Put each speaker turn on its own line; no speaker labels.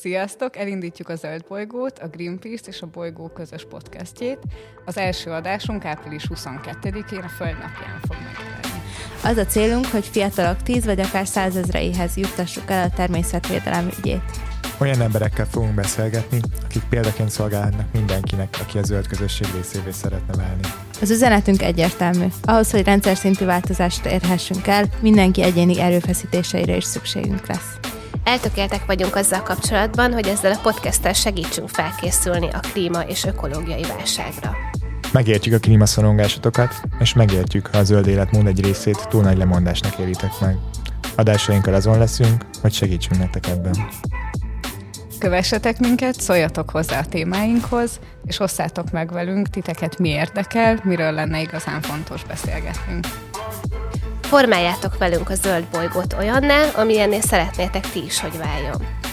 Sziasztok! Elindítjuk a Zöld Bolygót, a Greenpeace és a Bolygó közös podcastjét. Az első adásunk április 22-én a Föld napján fog megjelenni.
Az a célunk, hogy fiatalok 10 vagy akár százezreihez juttassuk el a természetvédelem ügyét.
Olyan emberekkel fogunk beszélgetni, akik példaként szolgálhatnak mindenkinek, aki a zöld közösség részévé szeretne válni.
Az üzenetünk egyértelmű. Ahhoz, hogy rendszer szintű változást érhessünk el, mindenki egyéni erőfeszítéseire is szükségünk lesz.
Eltökéltek vagyunk azzal kapcsolatban, hogy ezzel a podcasttel segítsünk felkészülni a klíma és ökológiai válságra.
Megértjük a klímaszorongásotokat, és megértjük, ha a zöld életmód egy részét túl nagy lemondásnak éritek meg. Adásainkkal azon leszünk, hogy segítsünk nektek ebben.
Kövessetek minket, szóljatok hozzá a témáinkhoz, és osszátok meg velünk titeket mi érdekel, miről lenne igazán fontos beszélgetnünk.
Formáljátok velünk a zöld bolygót olyanná, amilyennél szeretnétek ti is, hogy váljon.